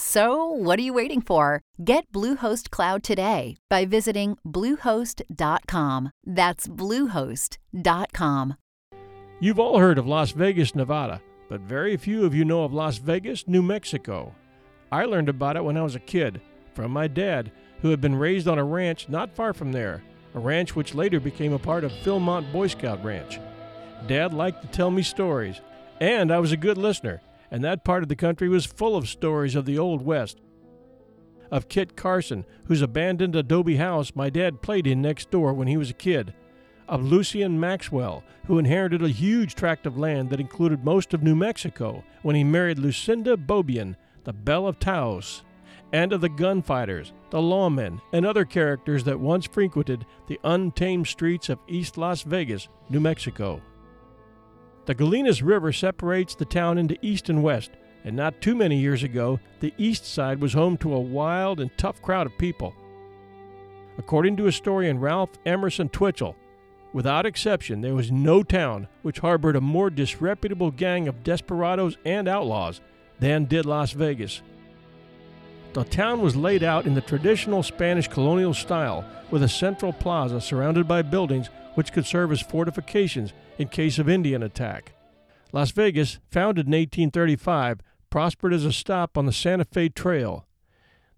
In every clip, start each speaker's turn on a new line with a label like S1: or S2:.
S1: So, what are you waiting for? Get Bluehost Cloud today by visiting Bluehost.com. That's Bluehost.com.
S2: You've all heard of Las Vegas, Nevada, but very few of you know of Las Vegas, New Mexico. I learned about it when I was a kid from my dad, who had been raised on a ranch not far from there, a ranch which later became a part of Philmont Boy Scout Ranch. Dad liked to tell me stories, and I was a good listener and that part of the country was full of stories of the Old West. Of Kit Carson, whose abandoned adobe house my dad played in next door when he was a kid. Of Lucien Maxwell, who inherited a huge tract of land that included most of New Mexico when he married Lucinda Beaubien, the Belle of Taos. And of the gunfighters, the lawmen, and other characters that once frequented the untamed streets of East Las Vegas, New Mexico. The Gallinas River separates the town into east and west, and not too many years ago, the east side was home to a wild and tough crowd of people. According to historian Ralph Emerson Twitchell, without exception, there was no town which harbored a more disreputable gang of desperados and outlaws than did Las Vegas. The town was laid out in the traditional Spanish colonial style, with a central plaza surrounded by buildings which could serve as fortifications in case of Indian attack. Las Vegas, founded in 1835, prospered as a stop on the Santa Fe Trail.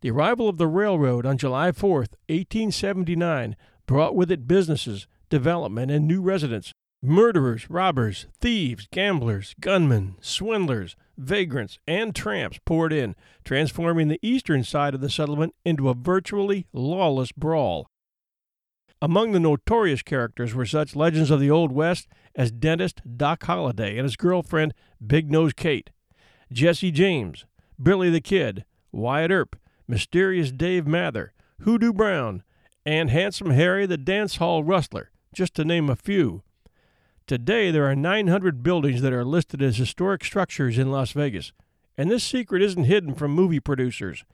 S2: The arrival of the railroad on July 4, 1879, brought with it businesses, development, and new residents. Murderers, robbers, thieves, gamblers, gunmen, swindlers, vagrants, and tramps poured in, transforming the eastern side of the settlement into a virtually lawless brawl. Among the notorious characters were such legends of the Old West as dentist Doc Holliday and his girlfriend Big Nose Kate, Jesse James, Billy the Kid, Wyatt Earp, Mysterious Dave Mather, Hoodoo Brown, and Handsome Harry the Dance Hall Rustler, just to name a few. Today, there are 900 buildings that are listed as historic structures in Las Vegas, and this secret isn't hidden from movie producers.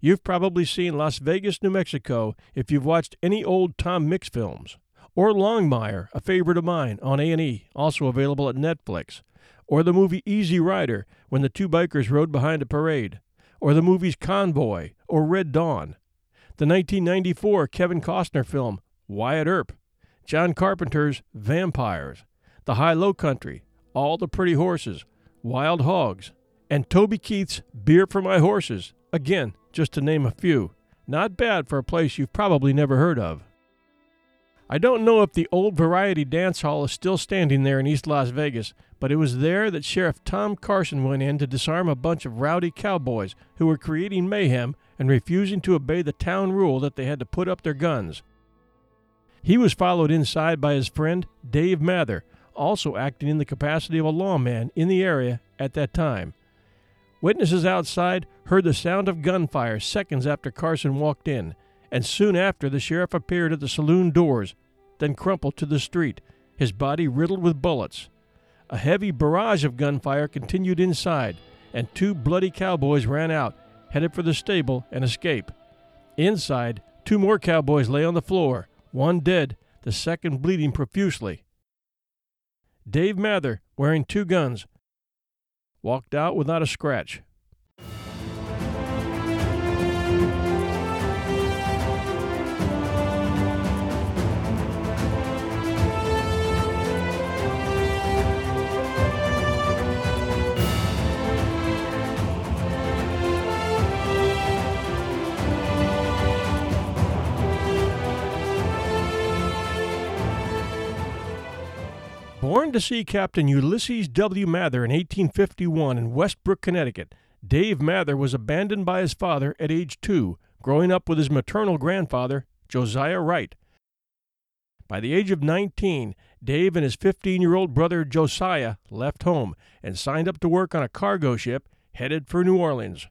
S2: You've probably seen Las Vegas, New Mexico if you've watched any old Tom Mix films, or Longmire, a favorite of mine, on A&E, also available at Netflix, or the movie Easy Rider when the two bikers rode behind a parade, or the movies Convoy or Red Dawn, the 1994 Kevin Costner film Wyatt Earp, John Carpenter's Vampires, The Hi-Lo Country, All the Pretty Horses, Wild Hogs, and Toby Keith's Beer for My Horses, again just to name a few. Not bad for a place you've probably never heard of. I don't know if the old variety dance hall is still standing there in East Las Vegas, but it was there that Sheriff Tom Carson went in to disarm a bunch of rowdy cowboys who were creating mayhem and refusing to obey the town rule that they had to put up their guns. He was followed inside by his friend Dave Mather, also acting in the capacity of a lawman in the area at that time. Witnesses outside heard the sound of gunfire seconds after Carson walked in, and soon after the sheriff appeared at the saloon doors, then crumpled to the street, his body riddled with bullets. A heavy barrage of gunfire continued inside, and two bloody cowboys ran out, headed for the stable and escape. Inside, two more cowboys lay on the floor, one dead, the second bleeding profusely. Dave Mather, wearing two guns, walked out without a scratch. Born to sea Captain Ulysses W. Mather in 1851 in Westbrook, Connecticut, Dave Mather was abandoned by his father at age two, growing up with his maternal grandfather, Josiah Wright. By the age of 19, Dave and his 15 year old brother Josiah left home and signed up to work on a cargo ship headed for New Orleans.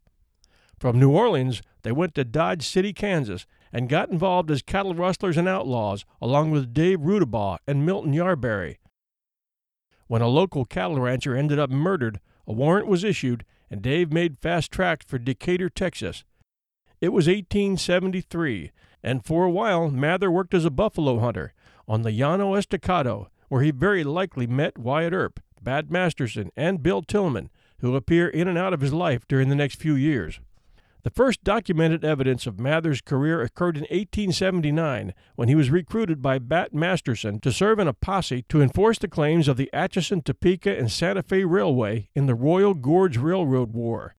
S2: From New Orleans, they went to Dodge City, Kansas, and got involved as cattle rustlers and outlaws, along with Dave Rudabaugh and Milton Yarberry. When a local cattle rancher ended up murdered, a warrant was issued, and Dave made fast tracks for Decatur, Texas. It was 1873, and for a while Mather worked as a buffalo hunter on the Llano Estacado, where he very likely met Wyatt Earp, Bat Masterson, and Bill Tilghman, who appear in and out of his life during the next few years. The first documented evidence of Mather's career occurred in 1879 when he was recruited by Bat Masterson to serve in a posse to enforce the claims of the Atchison, Topeka, and Santa Fe Railway in the Royal Gorge Railroad War.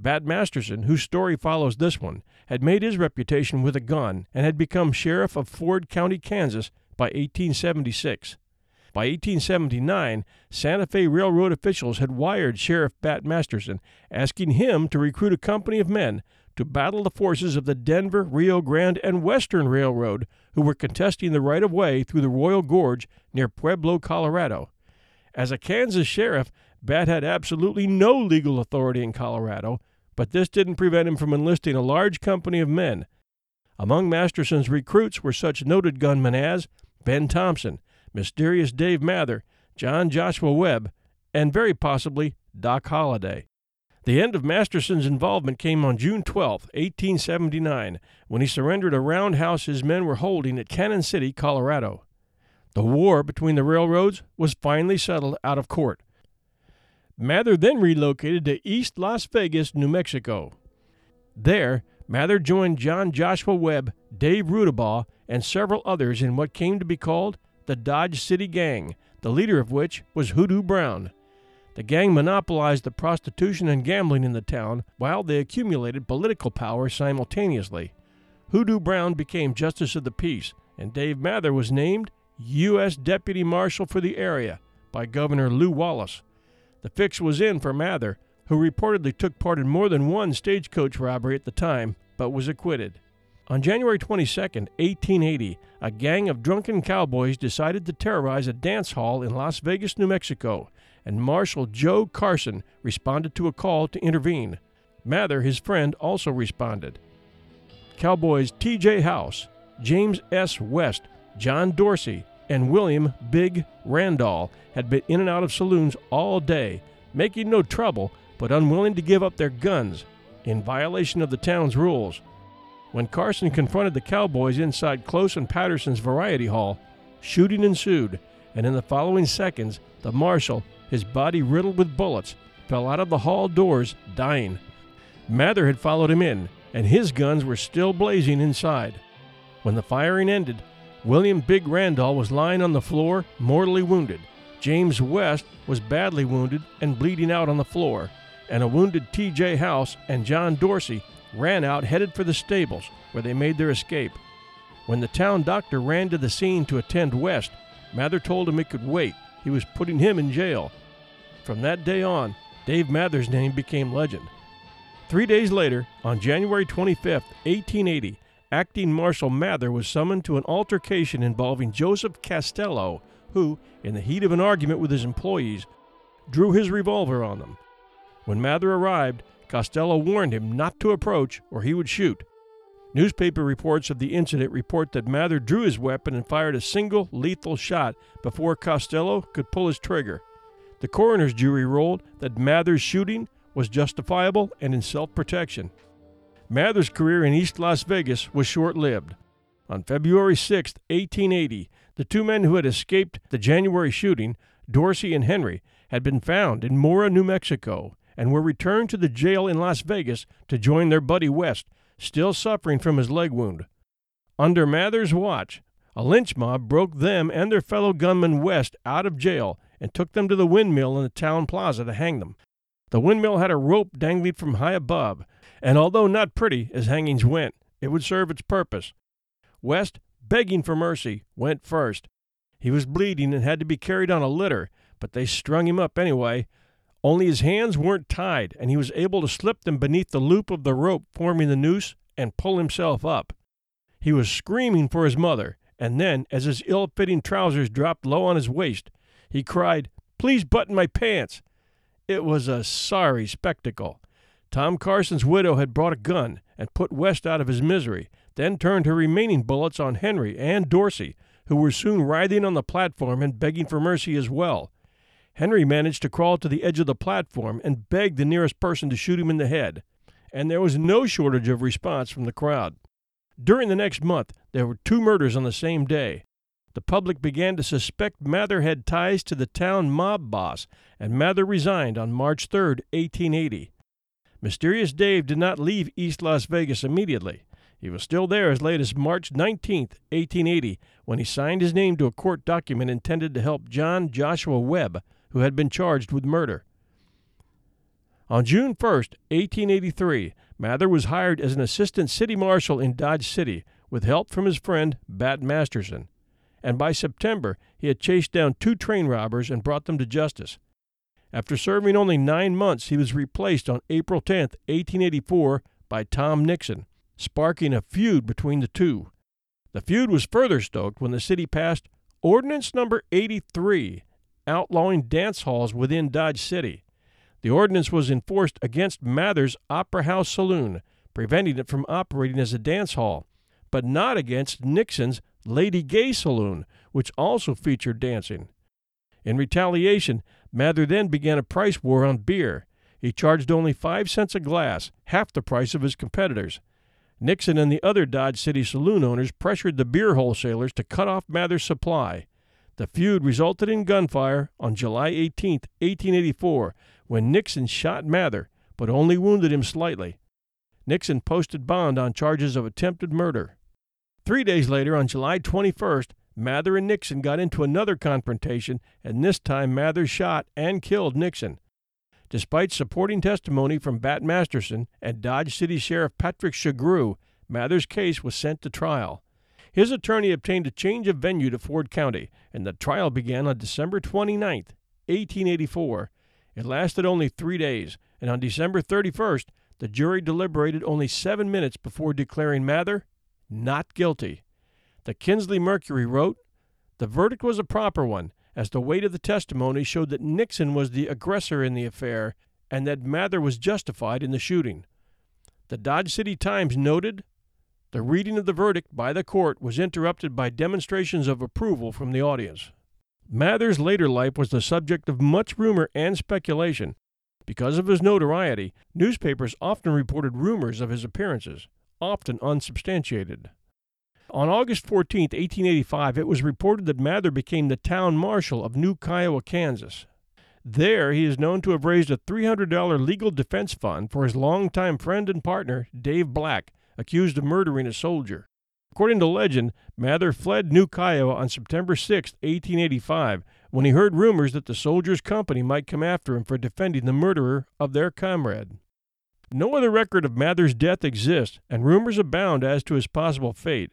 S2: Bat Masterson, whose story follows this one, had made his reputation with a gun and had become sheriff of Ford County, Kansas by 1876. By 1879, Santa Fe Railroad officials had wired Sheriff Bat Masterson, asking him to recruit a company of men to battle the forces of the Denver, Rio Grande, and Western Railroad, who were contesting the right of way through the Royal Gorge near Pueblo, Colorado. As a Kansas sheriff, Bat had absolutely no legal authority in Colorado, but this didn't prevent him from enlisting a large company of men. Among Masterson's recruits were such noted gunmen as Ben Thompson, Mysterious Dave Mather, John Joshua Webb, and very possibly Doc Holliday. The end of Masterson's involvement came on June 12, 1879, when he surrendered a roundhouse his men were holding at Cannon City, Colorado. The war between the railroads was finally settled out of court. Mather then relocated to East Las Vegas, New Mexico. There, Mather joined John Joshua Webb, Dave Rudabaugh, and several others in what came to be called the Dodge City Gang, the leader of which was Hoodoo Brown. The gang monopolized the prostitution and gambling in the town while they accumulated political power simultaneously. Hoodoo Brown became Justice of the Peace, and Dave Mather was named U.S. Deputy Marshal for the area by Governor Lew Wallace. The fix was in for Mather, who reportedly took part in more than one stagecoach robbery at the time, but was acquitted. On January 22, 1880, a gang of drunken cowboys decided to terrorize a dance hall in Las Vegas, New Mexico, and Marshal Joe Carson responded to a call to intervene. Mather, his friend, also responded. Cowboys T.J. House, James S. West, John Dorsey, and William Big Randall had been in and out of saloons all day, making no trouble but unwilling to give up their guns, in violation of the town's rules. When Carson confronted the Cowboys inside Close and Patterson's Variety Hall, shooting ensued, and in the following seconds, the marshal, his body riddled with bullets, fell out of the hall doors, dying. Mather had followed him in, and his guns were still blazing inside. When the firing ended, William Big Randall was lying on the floor, mortally wounded. James West was badly wounded and bleeding out on the floor, and a wounded T.J. House and John Dorsey ran out headed for the stables, where they made their escape. When the town doctor ran to the scene to attend West, Mather told him it could wait. He was putting him in jail. From that day on, Dave Mather's name became legend. Three days later, on January 25, 1880, Acting Marshal Mather was summoned to an altercation involving Joseph Costello, who, in the heat of an argument with his employees, drew his revolver on them. When Mather arrived, Costello warned him not to approach or he would shoot. Newspaper reports of the incident report that Mather drew his weapon and fired a single lethal shot before Costello could pull his trigger. The coroner's jury ruled that Mather's shooting was justifiable and in self protection. Mather's career in East Las Vegas was short lived. On February 6, 1880, the two men who had escaped the January shooting, Dorsey and Henry, had been found in Mora, New Mexico, and were returned to the jail in Las Vegas to join their buddy West, still suffering from his leg wound. Under Mather's watch, a lynch mob broke them and their fellow gunman West out of jail and took them to the windmill in the town plaza to hang them. The windmill had a rope dangling from high above, and although not pretty as hangings went, it would serve its purpose. West, begging for mercy, went first. He was bleeding and had to be carried on a litter, but they strung him up anyway, Only his hands weren't tied, and he was able to slip them beneath the loop of the rope forming the noose and pull himself up. He was screaming for his mother, and then, as his ill fitting trousers dropped low on his waist, he cried, Please button my pants. It was a sorry spectacle. Tom Carson's widow had brought a gun and put West out of his misery, then turned her remaining bullets on Henry and Dorsey, who were soon writhing on the platform and begging for mercy as well. Henry managed to crawl to the edge of the platform and beg the nearest person to shoot him in the head, and there was no shortage of response from the crowd. During the next month, there were two murders on the same day. The public began to suspect Mather had ties to the town mob boss, and Mather resigned on March 3, 1880. Mysterious Dave did not leave East Las Vegas immediately. He was still there as late as March 19, 1880, when he signed his name to a court document intended to help John Joshua Webb, who had been charged with murder. On June 1, 1883, Mather was hired as an assistant city marshal in Dodge City with help from his friend Bat Masterson, and by September he had chased down two train robbers and brought them to justice. After serving only nine months, he was replaced on April 10, 1884, by Tom Nixon, sparking a feud between the two. The feud was further stoked when the city passed Ordinance Number 83, outlawing dance halls within Dodge City. The ordinance was enforced against Mather's Opera House Saloon, preventing it from operating as a dance hall, but not against Nixon's Lady Gay Saloon, which also featured dancing. In retaliation, Mather then began a price war on beer. He charged only five cents a glass, half the price of his competitors. Nixon and the other Dodge City saloon owners pressured the beer wholesalers to cut off Mather's supply. The feud resulted in gunfire on July 18, 1884, when Nixon shot Mather, but only wounded him slightly. Nixon posted bond on charges of attempted murder. Three days later, on July 21st, Mather and Nixon got into another confrontation, and this time Mather shot and killed Nixon. Despite supporting testimony from Bat Masterson and Dodge City Sheriff Patrick Sughrue, Mather's case was sent to trial. His attorney obtained a change of venue to Ford County, and the trial began on December 29, 1884. It lasted only three days, and on December 31st, the jury deliberated only seven minutes before declaring Mather not guilty. The Kinsley Mercury wrote, The verdict was a proper one, as the weight of the testimony showed that Nixon was the aggressor in the affair and that Mather was justified in the shooting. The Dodge City Times noted the reading of the verdict by the court was interrupted by demonstrations of approval from the audience. Mather's later life was the subject of much rumor and speculation. Because of his notoriety, newspapers often reported rumors of his appearances, often unsubstantiated. On August 14, 1885, it was reported that Mather became the town marshal of New Kiowa, Kansas. There, he is known to have raised a $300 legal defense fund for his longtime friend and partner, Dave Black, accused of murdering a soldier. According to legend, Mather fled New Kiowa on September 6, 1885, when he heard rumors that the soldiers' company might come after him for defending the murderer of their comrade. No other record of Mather's death exists, and rumors abound as to his possible fate,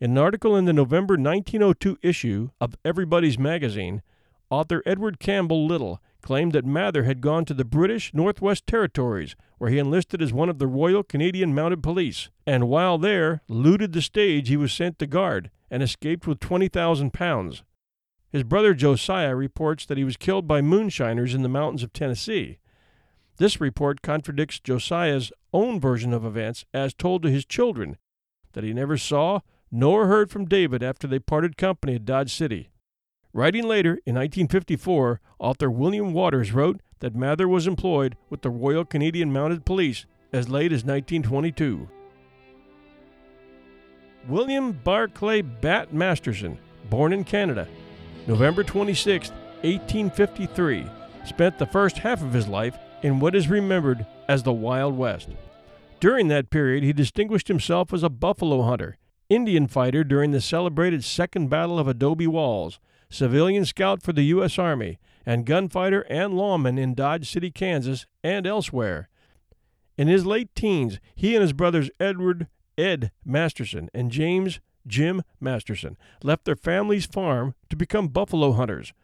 S2: in an article in the November 1902 issue of Everybody's Magazine, author Edward Campbell Little claimed that Mather had gone to the British Northwest Territories, where he enlisted as one of the Royal Canadian Mounted Police, and while there looted the stage he was sent to guard and escaped with 20,000 pounds. His brother Josiah reports that he was killed by moonshiners in the mountains of Tennessee. This report contradicts Josiah's own version of events as told to his children that he never saw nor heard from David after they parted company at Dodge City. Writing later, in 1954, author William Waters wrote that Mather was employed with the Royal Canadian Mounted Police as late as 1922. William Barclay Bat Masterson, born in Canada, November 26, 1853, spent the first half of his life in what is remembered as the Wild West. During that period, he distinguished himself as a buffalo hunter Indian fighter during the celebrated Second Battle of Adobe Walls, civilian scout for the U.S. Army, and gunfighter and lawman in Dodge City, Kansas, and elsewhere. In his late teens, he and his brothers Edward Ed Masterson and James Jim Masterson left their family's farm to become buffalo hunters.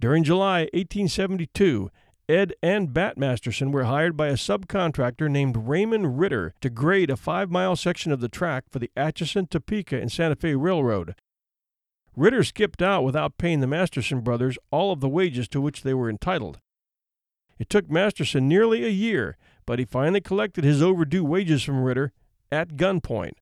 S2: During July 1872, Ed and Bat Masterson were hired by a subcontractor named Raymond Ritter to grade a five mile section of the track for the Atchison, Topeka, and Santa Fe Railroad. Ritter skipped out without paying the Masterson brothers all of the wages to which they were entitled. It took Masterson nearly a year, but he finally collected his overdue wages from Ritter at gunpoint.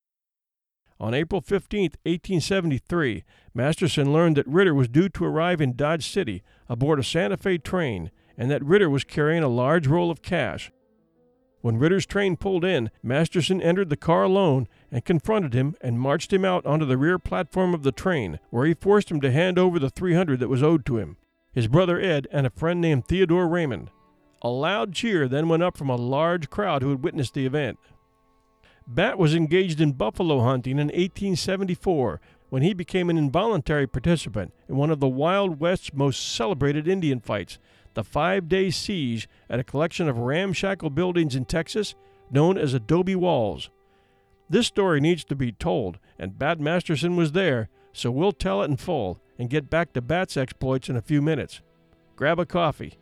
S2: On April 15, 1873, Masterson learned that Ritter was due to arrive in Dodge City aboard a Santa Fe train and that Ritter was carrying a large roll of cash. When Ritter's train pulled in, Masterson entered the car alone and confronted him and marched him out onto the rear platform of the train, where he forced him to hand over the 300 that was owed to him, his brother Ed, and a friend named Theodore Raymond. A loud cheer then went up from a large crowd who had witnessed the event. Bat was engaged in buffalo hunting in 1874 when he became an involuntary participant in one of the Wild West's most celebrated Indian fights, the five day siege at a collection of ramshackle buildings in Texas known as Adobe Walls. This story needs to be told, and Bat Masterson was there, so we'll tell it in full and get back to Bat's exploits in a few minutes. Grab a coffee.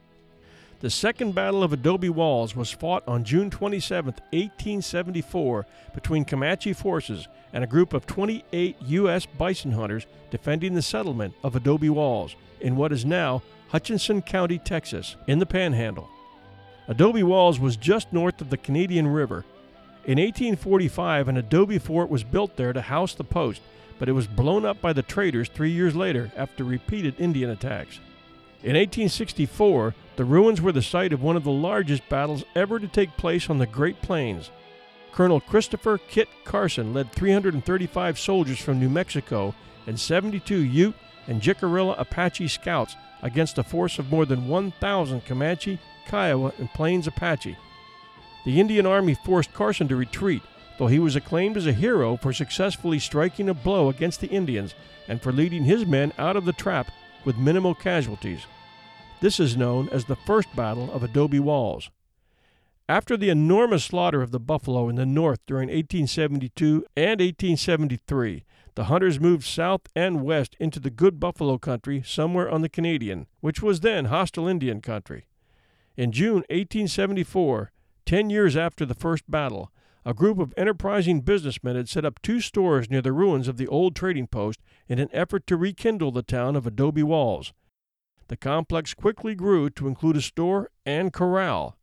S2: The Second Battle of Adobe Walls was fought on June 27, 1874, between Comanche forces and a group of 28 U.S. bison hunters defending the settlement of Adobe Walls in what is now Hutchinson County, Texas, in the Panhandle. Adobe Walls was just north of the Canadian River. In 1845, an adobe fort was built there to house the post, but it was blown up by the traders three years later after repeated Indian attacks. In 1864, the ruins were the site of one of the largest battles ever to take place on the Great Plains. Colonel Christopher Kit Carson led 335 soldiers from New Mexico and 72 Ute and Jicarilla Apache scouts against a force of more than 1,000 Comanche, Kiowa, and Plains Apache. The Indian Army forced Carson to retreat, though he was acclaimed as a hero for successfully striking a blow against the Indians and for leading his men out of the trap with minimal casualties. This is known as the First Battle of Adobe Walls. After the enormous slaughter of the buffalo in the north during 1872 and 1873, the hunters moved south and west into the good buffalo country somewhere on the Canadian, which was then hostile Indian country. In June 1874, ten years after the first battle, a group of enterprising businessmen had set up two stores near the ruins of the old trading post in an effort to rekindle the town of Adobe Walls. The complex quickly grew to include a store and corral,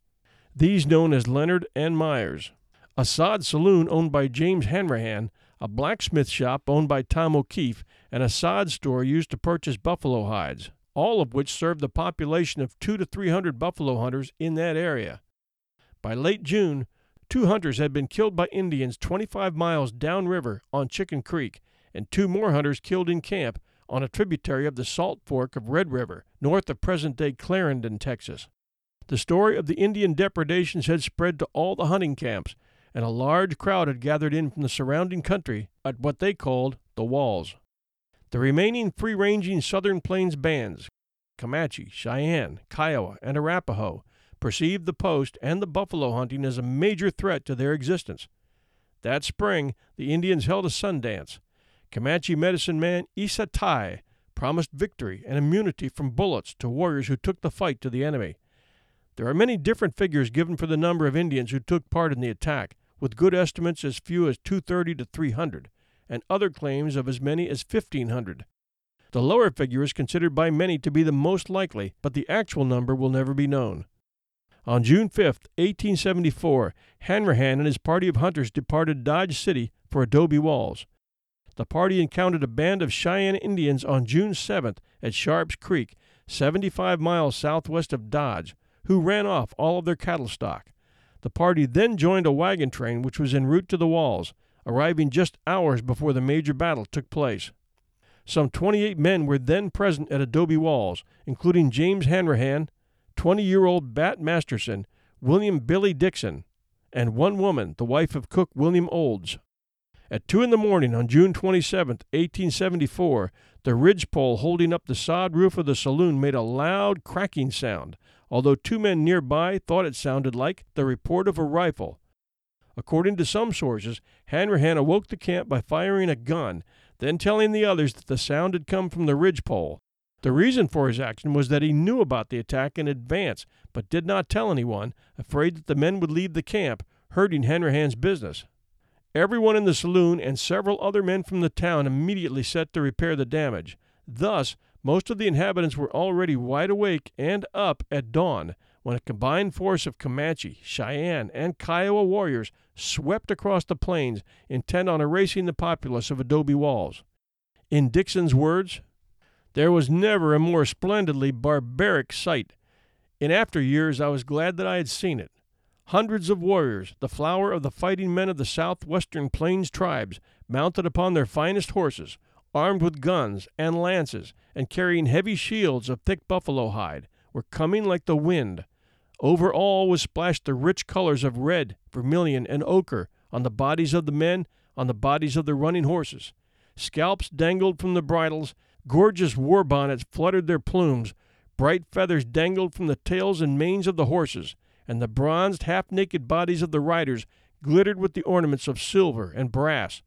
S2: these known as Leonard and Myers, a sod saloon owned by James Hanrahan, a blacksmith shop owned by Tom O'Keefe, and a sod store used to purchase buffalo hides, all of which served the population of two to three hundred buffalo hunters in that area. By late June, two hunters had been killed by Indians 25 miles downriver on Chicken Creek, and two more hunters killed in camp on a tributary of the Salt Fork of Red River, north of present day Clarendon, Texas. The story of the Indian depredations had spread to all the hunting camps, and a large crowd had gathered in from the surrounding country at what they called the Walls. The remaining free ranging Southern Plains bands, Comanche, Cheyenne, Kiowa, and Arapaho, perceived the post and the buffalo hunting as a major threat to their existence. That spring, the Indians held a sun dance, Comanche medicine man Isa Tai promised victory and immunity from bullets to warriors who took the fight to the enemy. There are many different figures given for the number of Indians who took part in the attack, with good estimates as few as 230 to 300, and other claims of as many as 1,500. The lower figure is considered by many to be the most likely, but the actual number will never be known. On June 5, 1874, Hanrahan and his party of hunters departed Dodge City for Adobe Walls the party encountered a band of Cheyenne Indians on June 7th at Sharps Creek, 75 miles southwest of Dodge, who ran off all of their cattle stock. The party then joined a wagon train which was en route to the walls, arriving just hours before the major battle took place. Some 28 men were then present at Adobe Walls, including James Hanrahan, 20 year old Bat Masterson, William Billy Dixon, and one woman, the wife of cook William Olds. At two in the morning on June 27, 1874, the ridgepole holding up the sod roof of the saloon made a loud cracking sound, although two men nearby thought it sounded like the report of a rifle. According to some sources, Hanrahan awoke the camp by firing a gun, then telling the others that the sound had come from the ridgepole. The reason for his action was that he knew about the attack in advance, but did not tell anyone, afraid that the men would leave the camp, hurting Hanrahan's business. Everyone in the saloon and several other men from the town immediately set to repair the damage. Thus, most of the inhabitants were already wide awake and up at dawn when a combined force of Comanche, Cheyenne, and Kiowa warriors swept across the plains, intent on erasing the populace of Adobe Walls. In Dixon's words, there was never a more splendidly barbaric sight. In after years, I was glad that I had seen it. Hundreds of warriors, the flower of the fighting men of the southwestern plains tribes, mounted upon their finest horses, armed with guns and lances, and carrying heavy shields of thick buffalo hide, were coming like the wind. Over all was splashed the rich colors of red, vermilion, and ochre on the bodies of the men, on the bodies of the running horses. Scalps dangled from the bridles, gorgeous war bonnets fluttered their plumes, bright feathers dangled from the tails and manes of the horses, and the bronzed, half naked bodies of the riders glittered with the ornaments of silver and brass.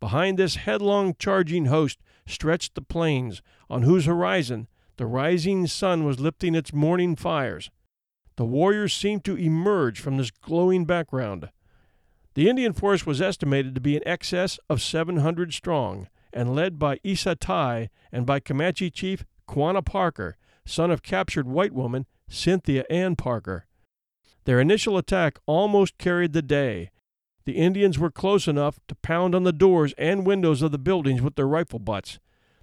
S2: Behind this headlong charging host stretched the plains, on whose horizon the rising sun was lifting its morning fires. The warriors seemed to emerge from this glowing background. The Indian force was estimated to be in excess of 700 strong, and led by Isa Tai and by Comanche chief Quanah Parker, son of captured white woman Cynthia Ann Parker. Their initial attack almost carried the day, the Indians were close enough to pound on the doors and windows of the buildings with their rifle butts.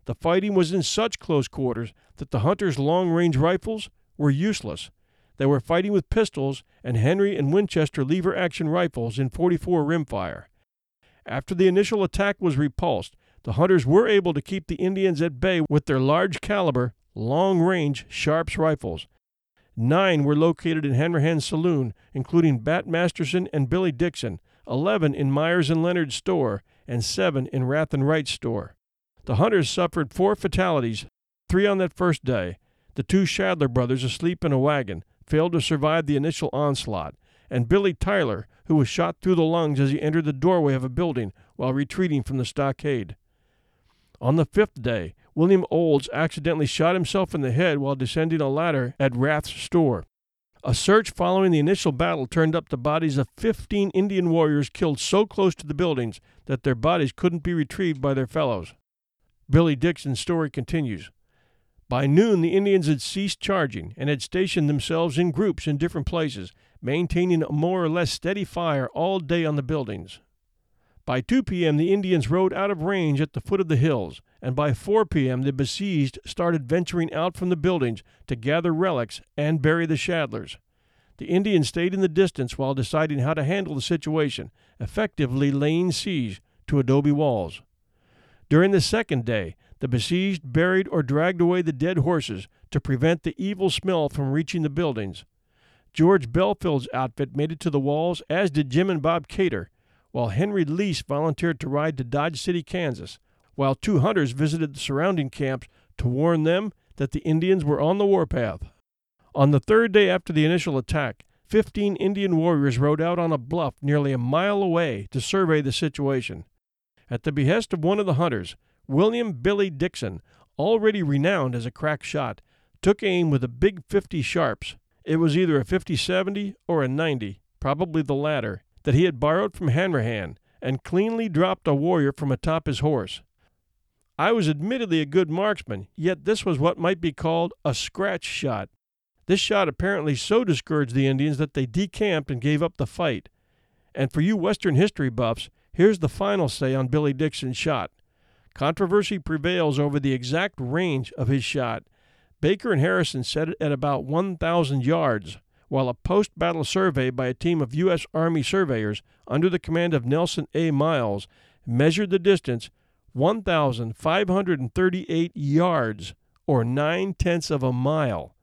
S2: The fighting was in such close quarters that the hunters' long range rifles were useless. They were fighting with pistols and Henry and Winchester lever action rifles in 44 rimfire. After the initial attack was repulsed, the hunters were able to keep the Indians at bay with their large caliber, long range Sharps rifles. Nine were located in Hanrahan's saloon, including Bat Masterson and Billy Dixon, 11 in Myers and Leonard's store, and 7 in Rath and Wright's store. The hunters suffered four fatalities, three on that first day. The two Shadler brothers, asleep in a wagon, failed to survive the initial onslaught, and Billy Tyler, who was shot through the lungs as he entered the doorway of a building while retreating from the stockade. On the fifth day, William Olds accidentally shot himself in the head while descending a ladder at Rath's store. A search following the initial battle turned up the bodies of 15 Indian warriors killed so close to the buildings that their bodies couldn't be retrieved by their fellows. Billy Dixon's story continues. By noon, the Indians had ceased charging and had stationed themselves in groups in different places, maintaining a more or less steady fire all day on the buildings. By 2 p.m., the Indians rode out of range at the foot of the hills, and by 4 p.m., the besieged started venturing out from the buildings to gather relics and bury the Shadlers. The Indians stayed in the distance while deciding how to handle the situation, effectively laying siege to adobe walls. During the second day, the besieged buried or dragged away the dead horses to prevent the evil smell from reaching the buildings. George Belfield's outfit made it to the walls, as did Jim and Bob Cator, while Henry Lease volunteered to ride to Dodge City, Kansas, while two hunters visited the surrounding camps to warn them that the Indians were on the warpath. On the third day after the initial attack, 15 Indian warriors rode out on a bluff nearly a mile away to survey the situation. At the behest of one of the hunters, William Billy Dixon, already renowned as a crack shot, took aim with a big 50 sharps. It was either a 50 70 or a 90, probably the latter, that he had borrowed from Hanrahan, and cleanly dropped a warrior from atop his horse. I was admittedly a good marksman, yet this was what might be called a scratch shot. This shot apparently so discouraged the Indians that they decamped and gave up the fight. And for you Western history buffs, here's the final say on Billy Dixon's shot. Controversy prevails over the exact range of his shot. Baker and Harrison set it at about 1,000 yards while a post battle survey by a team of U.S. Army surveyors under the command of Nelson A. Miles measured the distance 1,538 yards, or nine tenths of a mile.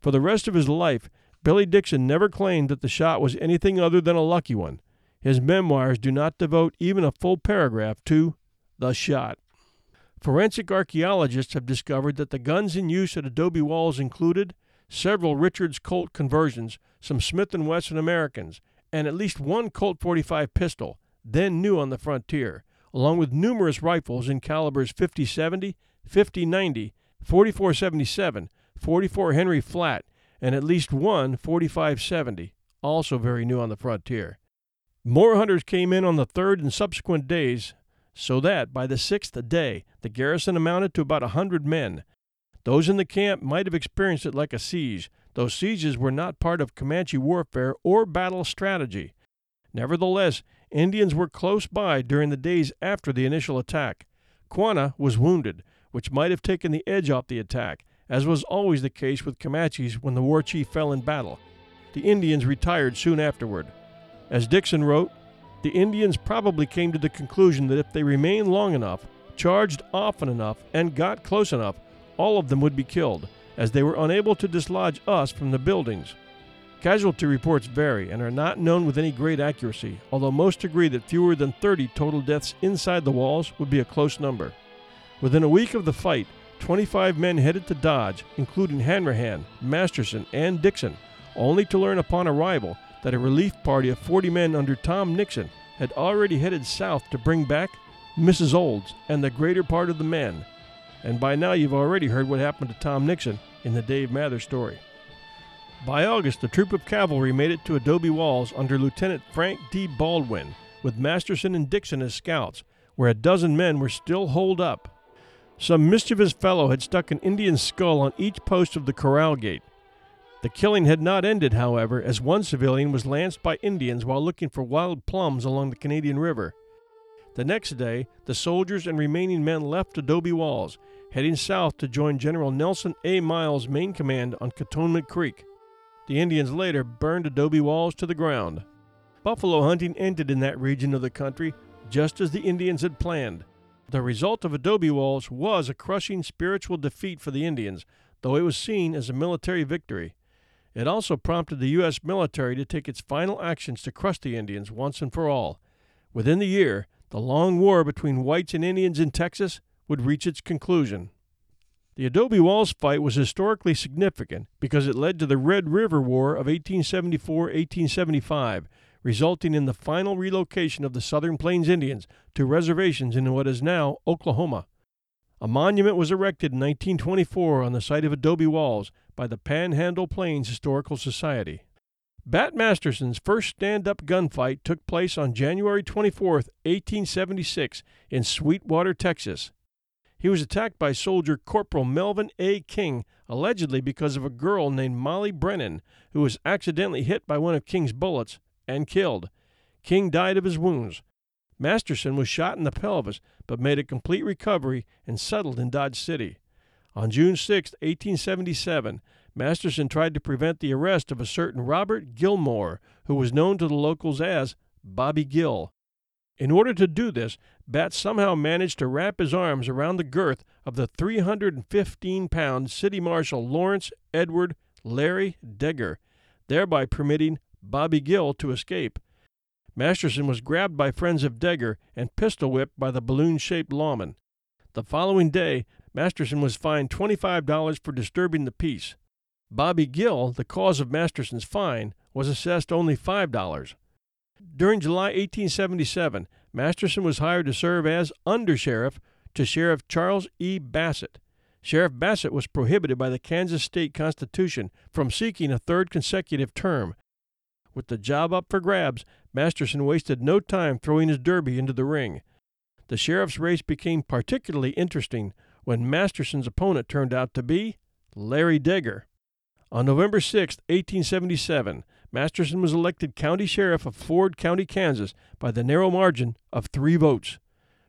S2: For the rest of his life, Billy Dixon never claimed that the shot was anything other than a lucky one. His memoirs do not devote even a full paragraph to the shot. Forensic archaeologists have discovered that the guns in use at Adobe Walls included several Richards Colt conversions, some Smith & Wesson Americans, and at least one Colt 45 pistol, then new on the frontier, along with numerous rifles in calibers 50-70, 50-90, 4477, 44 Henry Flat, and at least one 4570, also very new on the frontier. More hunters came in on the third and subsequent days, so that by the sixth day the garrison amounted to about a hundred men. Those in the camp might have experienced it like a siege, though sieges were not part of Comanche warfare or battle strategy. Nevertheless, Indians were close by during the days after the initial attack. Quanah was wounded, which might have taken the edge off the attack, as was always the case with Comanches when the war chief fell in battle. The Indians retired soon afterward. As Dixon wrote, the Indians probably came to the conclusion that if they remained long enough, charged often enough, and got close enough, all of them would be killed, as they were unable to dislodge us from the buildings. Casualty reports vary and are not known with any great accuracy, although most agree that fewer than 30 total deaths inside the walls would be a close number. Within a week of the fight, 25 men headed to Dodge, including Hanrahan, Masterson, and Dixon, only to learn upon arrival that a relief party of 40 men under Tom Nixon had already headed south to bring back Mrs. Olds and the greater part of the men. And by now you've already heard what happened to Tom Nixon in the Dave Mather story. By August, a troop of cavalry made it to Adobe Walls under Lieutenant Frank D. Baldwin, with Masterson and Dixon as scouts, where a dozen men were still holed up. Some mischievous fellow had stuck an Indian skull on each post of the corral gate. The killing had not ended, however, as one civilian was lanced by Indians while looking for wild plums along the Canadian River. The next day, the soldiers and remaining men left Adobe Walls, heading south to join General Nelson A. Miles' main command on Cantonment Creek. The Indians later burned Adobe Walls to the ground. Buffalo hunting ended in that region of the country just as the Indians had planned. The result of Adobe Walls was a crushing spiritual defeat for the Indians, though it was seen as a military victory. It also prompted the U.S. military to take its final actions to crush the Indians once and for all. Within the year, the long war between whites and Indians in Texas would reach its conclusion. The Adobe Walls fight was historically significant because it led to the Red River War of 1874 1875, resulting in the final relocation of the Southern Plains Indians to reservations in what is now Oklahoma. A monument was erected in 1924 on the site of Adobe Walls by the Panhandle Plains Historical Society. Bat Masterson's first stand up gunfight took place on January 24, 1876, in Sweetwater, Texas. He was attacked by soldier Corporal Melvin A. King, allegedly because of a girl named Molly Brennan, who was accidentally hit by one of King's bullets and killed. King died of his wounds. Masterson was shot in the pelvis, but made a complete recovery and settled in Dodge City. On June 6, 1877, Masterson tried to prevent the arrest of a certain Robert Gilmore, who was known to the locals as Bobby Gill. In order to do this, Bat somehow managed to wrap his arms around the girth of the 315 pound City Marshal Lawrence Edward Larry Deger, thereby permitting Bobby Gill to escape. Masterson was grabbed by friends of Deger and pistol whipped by the balloon shaped lawman. The following day, Masterson was fined $25 for disturbing the peace. Bobby Gill, the cause of Masterson's fine, was assessed only $5. During July 1877, Masterson was hired to serve as undersheriff to Sheriff Charles E. Bassett. Sheriff Bassett was prohibited by the Kansas State Constitution from seeking a third consecutive term. With the job up for grabs, Masterson wasted no time throwing his derby into the ring. The sheriff's race became particularly interesting when Masterson's opponent turned out to be Larry Deger. On November 6, 1877, Masterson was elected county sheriff of Ford County, Kansas, by the narrow margin of three votes.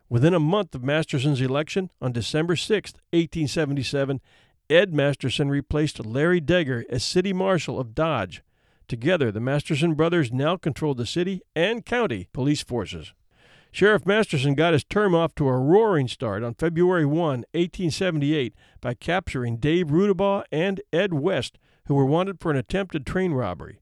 S2: Within a month of Masterson's election, on December 6, 1877, Ed Masterson replaced Larry Deger as city marshal of Dodge. Together, the Masterson brothers now controlled the city and county police forces. Sheriff Masterson got his term off to a roaring start on February 1, 1878, by capturing Dave Rudabaugh and Ed West, who were wanted for an attempted train robbery.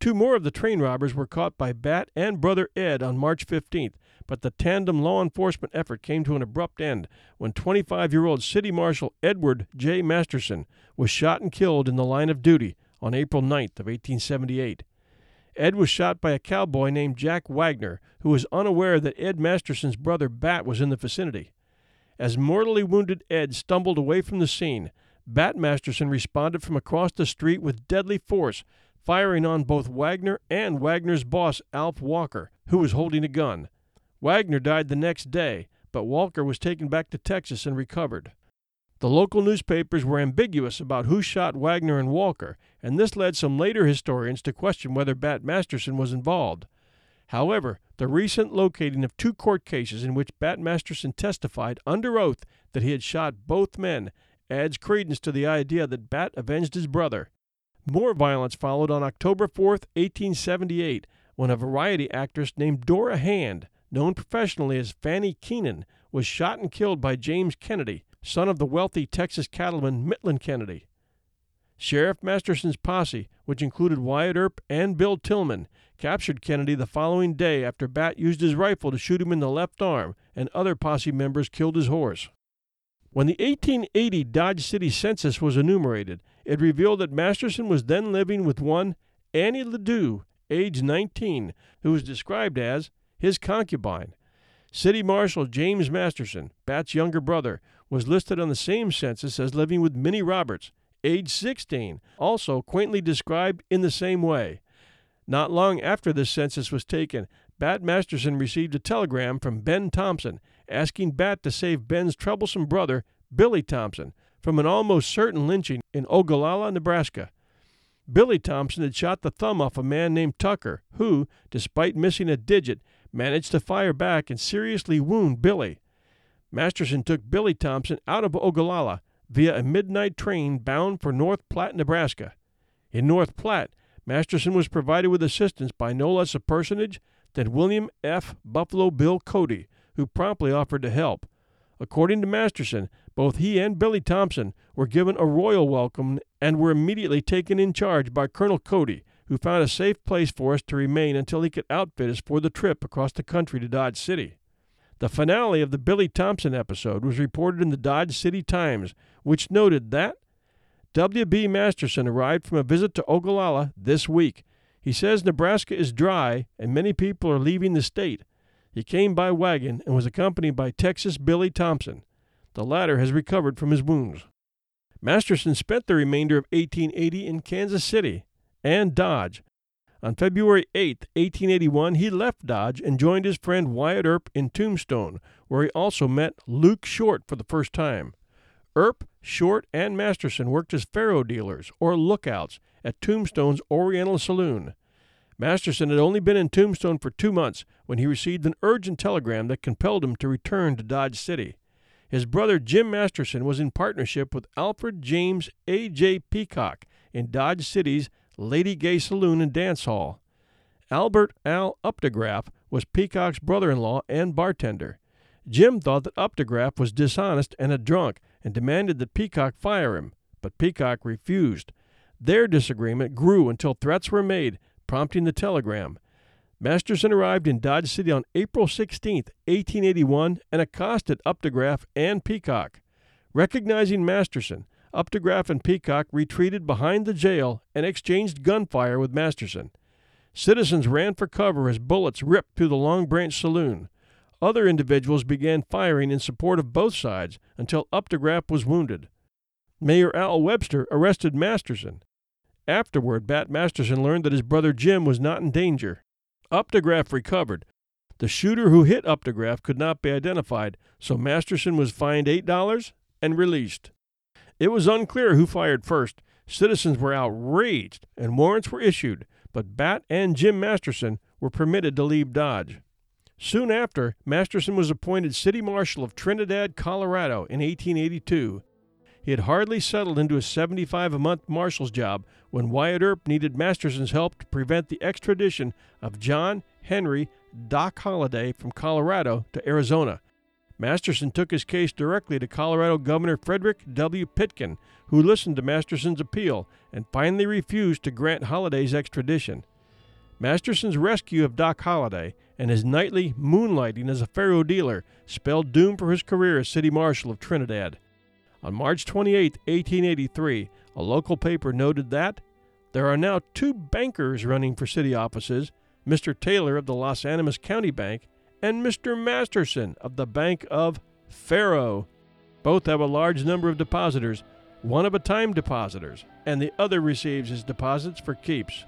S2: Two more of the train robbers were caught by Bat and brother Ed on March 15th, but the tandem law enforcement effort came to an abrupt end when 25 year old City Marshal Edward J. Masterson was shot and killed in the line of duty on April 9th of 1878. Ed was shot by a cowboy named Jack Wagner, who was unaware that Ed Masterson's brother Bat was in the vicinity. As mortally wounded Ed stumbled away from the scene, Bat Masterson responded from across the street with deadly force, firing on both Wagner and Wagner's boss, Alf Walker, who was holding a gun. Wagner died the next day, but Walker was taken back to Texas and recovered. The local newspapers were ambiguous about who shot Wagner and Walker, and this led some later historians to question whether Bat Masterson was involved. However, the recent locating of two court cases in which Bat Masterson testified under oath that he had shot both men adds credence to the idea that Bat avenged his brother. More violence followed on October 4, 1878, when a variety actress named Dora Hand, known professionally as Fanny Keenan, was shot and killed by James Kennedy, son of the wealthy Texas cattleman Mifflin Kennedy. Sheriff Masterson's posse, which included Wyatt Earp and Bill Tilghman, captured Kennedy the following day after Bat used his rifle to shoot him in the left arm, and other posse members killed his horse. When the 1880 Dodge City census was enumerated, it revealed that Masterson was then living with one Annie Ledoux, age 19, who was described as his concubine. City Marshal James Masterson, Bat's younger brother, was listed on the same census as living with Minnie Roberts, age 16, also quaintly described in the same way. Not long after this census was taken, Bat Masterson received a telegram from Ben Thompson asking Bat to save Ben's troublesome brother, Billy Thompson, from an almost certain lynching in Ogallala, Nebraska. Billy Thompson had shot the thumb off a man named Tucker, who, despite missing a digit, managed to fire back and seriously wound Billy. Masterson took Billy Thompson out of Ogallala via a midnight train bound for North Platte, Nebraska. In North Platte, Masterson was provided with assistance by no less a personage than William F. Buffalo Bill Cody, who promptly offered to help. According to Masterson, both he and Billy Thompson were given a royal welcome and were immediately taken in charge by Colonel Cody, who found a safe place for us to remain until he could outfit us for the trip across the country to Dodge City. The finale of the Billy Thompson episode was reported in the Dodge City Times, which noted that W.B. Masterson arrived from a visit to Ogallala this week. He says Nebraska is dry and many people are leaving the state. He came by wagon and was accompanied by Texas Billy Thompson. The latter has recovered from his wounds. Masterson spent the remainder of 1880 in Kansas City and Dodge, on February 8, 1881, he left Dodge and joined his friend Wyatt Earp in Tombstone, where he also met Luke Short for the first time. Earp, Short, and Masterson worked as faro dealers, or lookouts, at Tombstone's Oriental Saloon. Masterson had only been in Tombstone for two months when he received an urgent telegram that compelled him to return to Dodge City. His brother Jim Masterson was in partnership with Alfred James A. J. Peacock in Dodge City's Lady Gay Saloon and Dance Hall. Albert Al Updegraff was Peacock's brother in law and bartender. Jim thought that Updegraff was dishonest and a drunk and demanded that Peacock fire him, but Peacock refused. Their disagreement grew until threats were made, prompting the telegram. Masterson arrived in Dodge City on April 16, 1881, and accosted Updegraff and Peacock. Recognizing Masterson, Updegraff and Peacock retreated behind the jail and exchanged gunfire with Masterson. Citizens ran for cover as bullets ripped through the Long Branch saloon. Other individuals began firing in support of both sides until Updegraff was wounded. Mayor Al Webster arrested Masterson. Afterward, Bat Masterson learned that his brother Jim was not in danger. Updegraff recovered. The shooter who hit Updegraff could not be identified, so Masterson was fined $8 and released. It was unclear who fired first. Citizens were outraged, and warrants were issued, but Bat and Jim Masterson were permitted to leave Dodge. Soon after, Masterson was appointed City Marshal of Trinidad, Colorado in 1882. He had hardly settled into a 75 a month marshal's job when Wyatt Earp needed Masterson's help to prevent the extradition of John Henry Doc Holliday from Colorado to Arizona. Masterson took his case directly to Colorado Governor Frederick W. Pitkin, who listened to Masterson's appeal and finally refused to grant Holliday's extradition. Masterson's rescue of Doc Holliday and his nightly moonlighting as a faro dealer spelled doom for his career as city marshal of Trinidad. On March 28, 1883, a local paper noted that there are now two bankers running for city offices Mr. Taylor of the Los Animas County Bank and Mr. Masterson of the Bank of Faro. Both have a large number of depositors, one of a time depositors, and the other receives his deposits for keeps.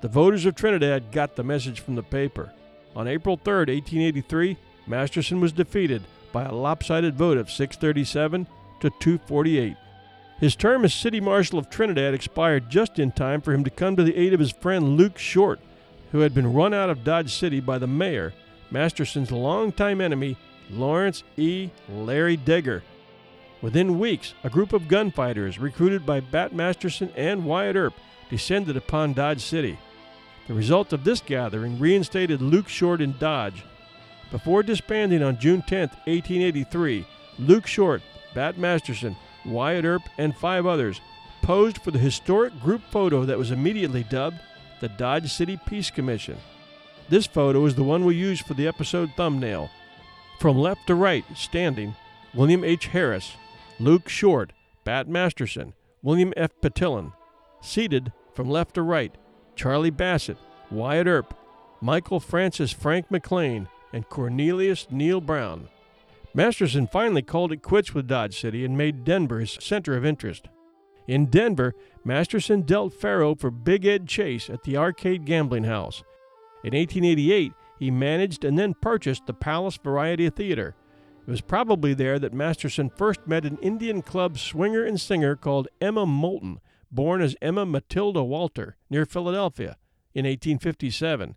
S2: The voters of Trinidad got the message from the paper. On April 3, 1883, Masterson was defeated by a lopsided vote of 637 to 248. His term as City Marshal of Trinidad expired just in time for him to come to the aid of his friend Luke Short, who had been run out of Dodge City by the mayor, Masterson's longtime enemy, Lawrence E. Larry Deger. Within weeks, a group of gunfighters, recruited by Bat Masterson and Wyatt Earp, descended upon Dodge City. The result of this gathering reinstated Luke Short in Dodge. Before disbanding on June 10, 1883, Luke Short, Bat Masterson, Wyatt Earp, and five others posed for the historic group photo that was immediately dubbed the Dodge City Peace Commission. This photo is the one we used for the episode thumbnail. From left to right, standing, William H. Harris, Luke Short, Bat Masterson, William F. Petillon. Seated, from left to right, Charlie Bassett, Wyatt Earp, Michael Francis Frank McLean, and Cornelius Neil Brown. Masterson finally called it quits with Dodge City and made Denver his center of interest. In Denver, Masterson dealt Faro for Big Ed Chase at the Arcade Gambling House. In 1888, he managed and then purchased the Palace Variety Theater. It was probably there that Masterson first met an Indian club swinger and singer called Emma Moulton, born as Emma Matilda Walter, near Philadelphia, in 1857.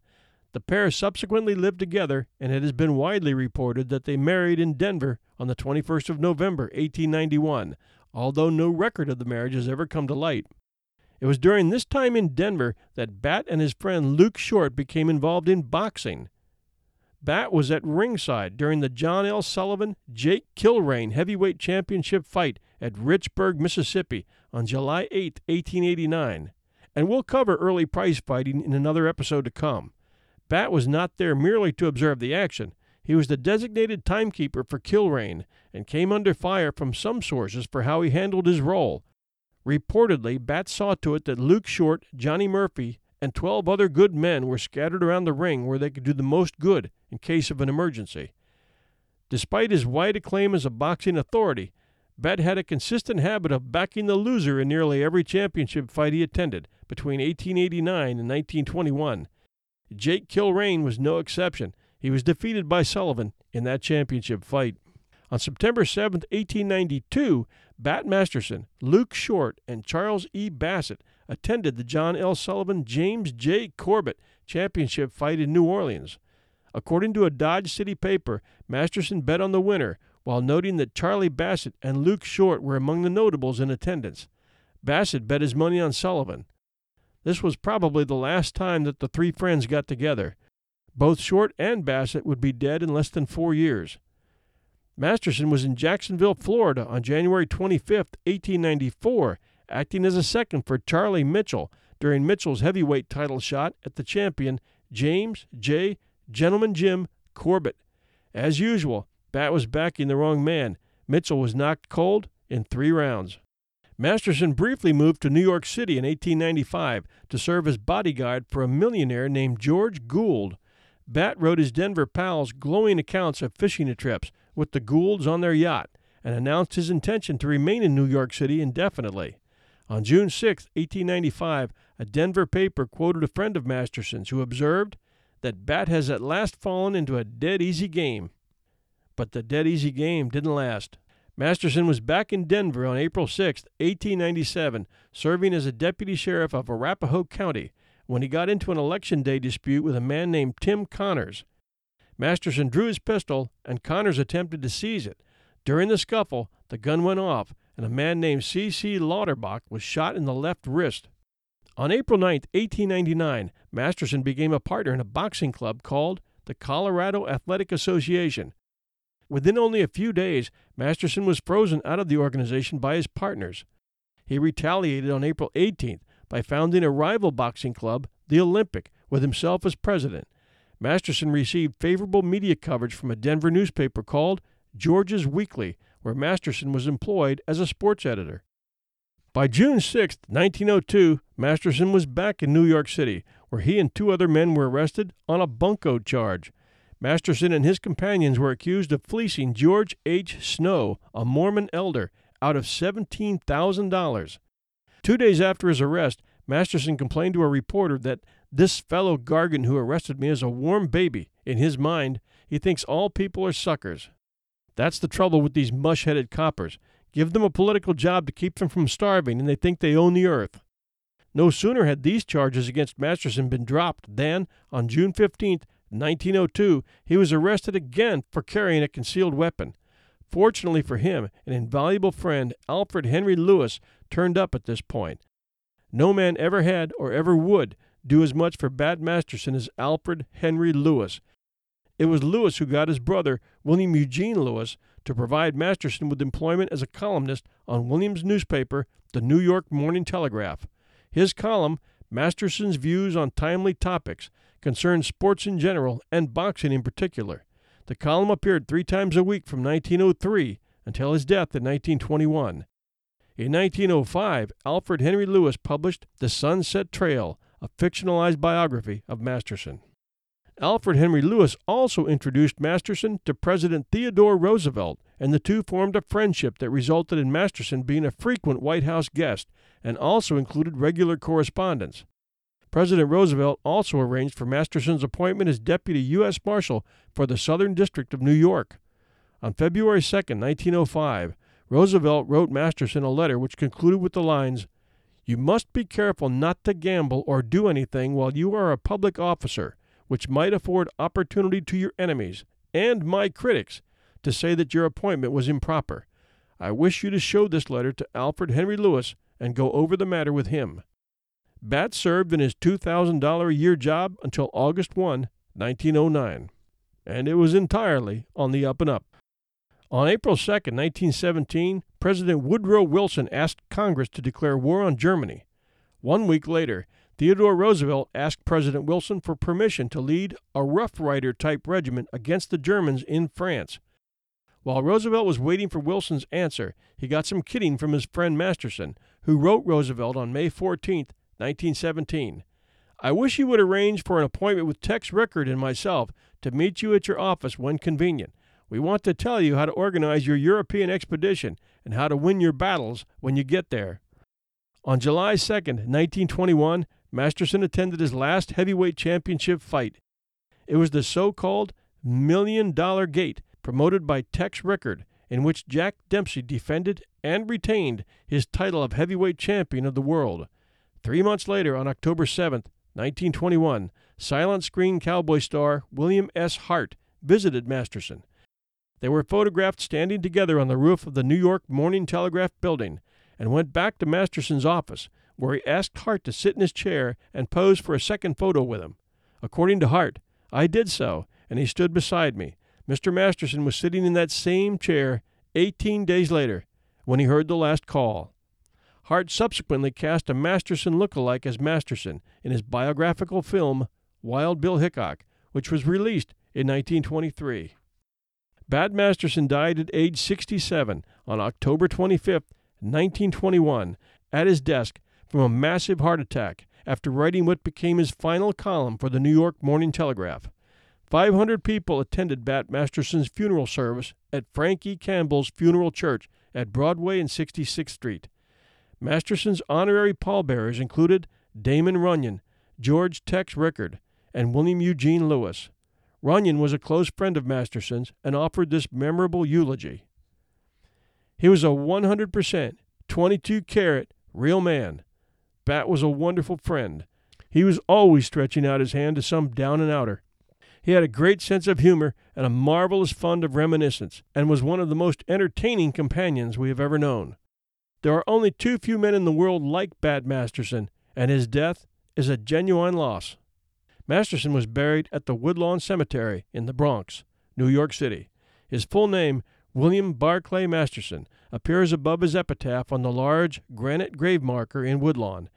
S2: The pair subsequently lived together, and it has been widely reported that they married in Denver on the 21st of November, 1891, although no record of the marriage has ever come to light. It was during this time in Denver that Bat and his friend Luke Short became involved in boxing. Bat was at ringside during the John L. Sullivan Jake Kilrain heavyweight championship fight at Richburg, Mississippi on July 8, 1889, and we'll cover early prize fighting in another episode to come. Bat was not there merely to observe the action. He was the designated timekeeper for Kilrain and came under fire from some sources for how he handled his role. Reportedly, Bat saw to it that Luke Short, Johnny Murphy, and 12 other good men were scattered around the ring where they could do the most good in case of an emergency. Despite his wide acclaim as a boxing authority, Bat had a consistent habit of backing the loser in nearly every championship fight he attended between 1889 and 1921. Jake Kilrain was no exception. He was defeated by Sullivan in that championship fight. On September 7, 1892, Bat Masterson, Luke Short, and Charles E. Bassett attended the John L. Sullivan James J. Corbett championship fight in New Orleans. According to a Dodge City paper, Masterson bet on the winner while noting that Charlie Bassett and Luke Short were among the notables in attendance. Bassett bet his money on Sullivan. This was probably the last time that the three friends got together. Both Short and Bassett would be dead in less than four years. Masterson was in Jacksonville, Florida on January 25, 1894, acting as a second for Charlie Mitchell during Mitchell's heavyweight title shot at the champion James J. Gentleman Jim Corbett. As usual, Bat was backing the wrong man. Mitchell was knocked cold in three rounds. Masterson briefly moved to New York City in 1895 to serve as bodyguard for a millionaire named George Gould. Bat wrote his Denver pals glowing accounts of fishing trips with the Goulds on their yacht and announced his intention to remain in New York City indefinitely. On June 6, 1895, a Denver paper quoted a friend of Masterson's who observed that Bat has at last fallen into a dead easy game. But the dead easy game didn't last. Masterson was back in Denver on April 6, 1897, serving as a deputy sheriff of Arapahoe County when he got into an election day dispute with a man named Tim Connors. Masterson drew his pistol, and Connors attempted to seize it. During the scuffle, the gun went off, and a man named C.C. Lauterbach was shot in the left wrist. On April 9, 1899, Masterson became a partner in a boxing club called the Colorado Athletic Association, Within only a few days, Masterson was frozen out of the organization by his partners. He retaliated on April 18th by founding a rival boxing club, the Olympic, with himself as president. Masterson received favorable media coverage from a Denver newspaper called George's Weekly, where Masterson was employed as a sports editor. By June 6, 1902, Masterson was back in New York City, where he and two other men were arrested on a bunco charge. Masterson and his companions were accused of fleecing George H. Snow, a Mormon elder, out of $17,000. Two days after his arrest, Masterson complained to a reporter that this fellow Gargan who arrested me is a warm baby. In his mind, he thinks all people are suckers. That's the trouble with these mush headed coppers. Give them a political job to keep them from starving, and they think they own the earth. No sooner had these charges against Masterson been dropped than, on June 15, 1902, he was arrested again for carrying a concealed weapon. Fortunately for him, an invaluable friend, Alfred Henry Lewis, turned up at this point. No man ever had or ever would do as much for Bat Masterson as Alfred Henry Lewis. It was Lewis who got his brother, William Eugene Lewis, to provide Masterson with employment as a columnist on William's newspaper, the New York Morning Telegraph. His column, Masterson's Views on Timely Topics, concerned sports in general and boxing in particular. The column appeared three times a week from 1903 until his death in 1921. In 1905, Alfred Henry Lewis published The Sunset Trail, a fictionalized biography of Masterson. Alfred Henry Lewis also introduced Masterson to President Theodore Roosevelt, and the two formed a friendship that resulted in Masterson being a frequent White House guest and also included regular correspondence. President Roosevelt also arranged for Masterson's appointment as Deputy U.S. Marshal for the Southern District of New York. On February 2, 1905, Roosevelt wrote Masterson a letter which concluded with the lines You must be careful not to gamble or do anything while you are a public officer, which might afford opportunity to your enemies and my critics to say that your appointment was improper. I wish you to show this letter to Alfred Henry Lewis and go over the matter with him. Bat served in his $2,000 a year job until August 1, 1909, and it was entirely on the up and up. On April 2, 1917, President Woodrow Wilson asked Congress to declare war on Germany. One week later, Theodore Roosevelt asked President Wilson for permission to lead a Rough Rider type regiment against the Germans in France. While Roosevelt was waiting for Wilson's answer, he got some kidding from his friend Masterson, who wrote Roosevelt on May 14, 1917. I wish you would arrange for an appointment with Tex Rickard and myself to meet you at your office when convenient. We want to tell you how to organize your European expedition and how to win your battles when you get there. On July 2, 1921, Masterson attended his last heavyweight championship fight. It was the so called Million Dollar Gate, promoted by Tex Rickard, in which Jack Dempsey defended and retained his title of heavyweight champion of the world. Three months later, on October 7, 1921, silent screen cowboy star William S. Hart visited Masterson. They were photographed standing together on the roof of the New York Morning Telegraph building and went back to Masterson's office, where he asked Hart to sit in his chair and pose for a second photo with him. According to Hart, I did so, and he stood beside me. Mr. Masterson was sitting in that same chair 18 days later when he heard the last call. Hart subsequently cast a Masterson look-alike as Masterson in his biographical film Wild Bill Hickok, which was released in 1923. Bat Masterson died at age 67 on October 25, 1921, at his desk from a massive heart attack after writing what became his final column for the New York Morning Telegraph. 500 people attended Bat Masterson's funeral service at Frank E. Campbell's Funeral Church at Broadway and 66th Street. Masterson's honorary pallbearers included Damon Runyon, George Tex Rickard, and William Eugene Lewis. Runyon was a close friend of Masterson's and offered this memorable eulogy. He was a 100%, 22 carat, real man. Bat was a wonderful friend. He was always stretching out his hand to some down and outer. He had a great sense of humor and a marvelous fund of reminiscence, and was one of the most entertaining companions we have ever known. There are only too few men in the world like Bat Masterson, and his death is a genuine loss. Masterson was buried at the Woodlawn Cemetery in the Bronx, New York City. His full name, William Barclay Masterson, appears above his epitaph on the large granite grave marker in Woodlawn.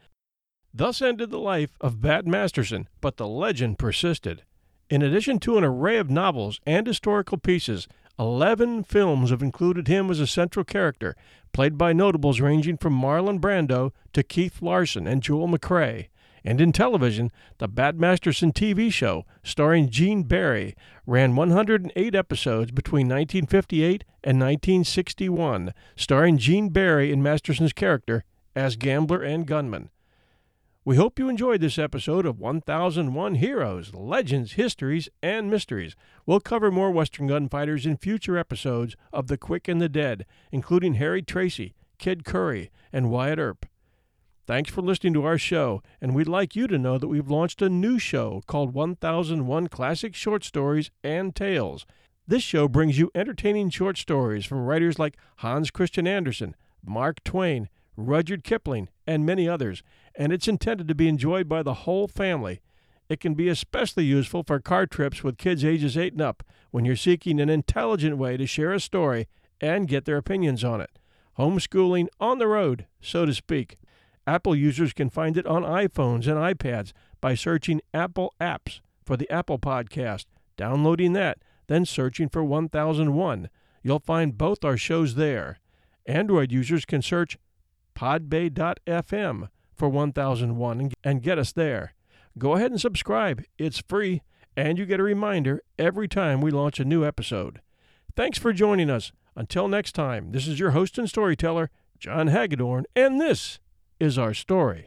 S2: Thus ended the life of Bat Masterson, but the legend persisted. In addition to an array of novels and historical pieces, Eleven films have included him as a central character, played by notables ranging from Marlon Brando to Keith Larsen and Joel McCrea. And in television, the Bat Masterson TV show, starring Gene Barry, ran 108 episodes between 1958 and 1961, starring Gene Barry in Masterson's character as gambler and gunman. We hope you enjoyed this episode of 1001 Heroes, Legends, Histories, and Mysteries. We'll cover more Western gunfighters in future episodes of The Quick and the Dead, including Harry Tracy, Kid Curry, and Wyatt Earp. Thanks for listening to our show, and we'd like you to know that we've launched a new show called 1001 Classic Short Stories and Tales. This show brings you entertaining short stories from writers like Hans Christian Andersen, Mark Twain, Rudyard Kipling, and many others, and it's intended to be enjoyed by the whole family. It can be especially useful for car trips with kids ages 8 and up when you're seeking an intelligent way to share a story and get their opinions on it. Homeschooling on the road, so to speak. Apple users can find it on iPhones and iPads by searching Apple Apps for the Apple Podcast, downloading that, then searching for 1001. You'll find both our shows there. Android users can search podbay.fm for 1001 and get us there. Go ahead and subscribe. It's free, and you get a reminder every time we launch a new episode. Thanks for joining us. Until next time, this is your host and storyteller, John Hagedorn, and this is our story.